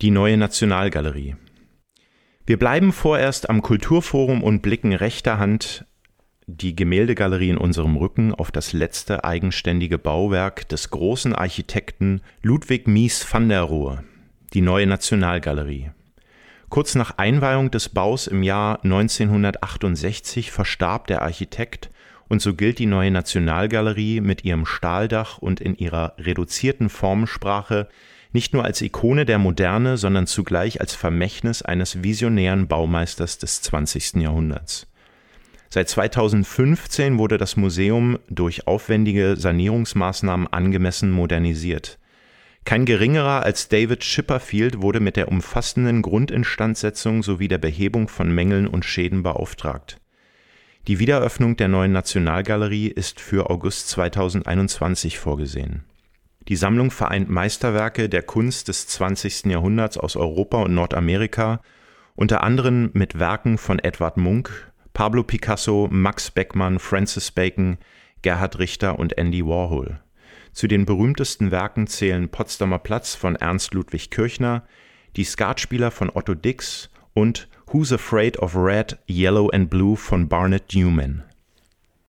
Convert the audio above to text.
Die neue Nationalgalerie. Wir bleiben vorerst am Kulturforum und blicken rechter Hand die Gemäldegalerie in unserem Rücken auf das letzte eigenständige Bauwerk des großen Architekten Ludwig Mies van der Rohe, die neue Nationalgalerie. Kurz nach Einweihung des Baus im Jahr 1968 verstarb der Architekt und so gilt die neue Nationalgalerie mit ihrem Stahldach und in ihrer reduzierten Formensprache nicht nur als Ikone der Moderne, sondern zugleich als Vermächtnis eines visionären Baumeisters des 20. Jahrhunderts. Seit 2015 wurde das Museum durch aufwendige Sanierungsmaßnahmen angemessen modernisiert. Kein geringerer als David Chipperfield wurde mit der umfassenden Grundinstandsetzung sowie der Behebung von Mängeln und Schäden beauftragt. Die Wiedereröffnung der neuen Nationalgalerie ist für August 2021 vorgesehen. Die Sammlung vereint Meisterwerke der Kunst des 20. Jahrhunderts aus Europa und Nordamerika, unter anderem mit Werken von Edward Munk, Pablo Picasso, Max Beckmann, Francis Bacon, Gerhard Richter und Andy Warhol. Zu den berühmtesten Werken zählen Potsdamer Platz von Ernst Ludwig Kirchner, Die Skatspieler von Otto Dix und Who's Afraid of Red, Yellow and Blue von Barnett Newman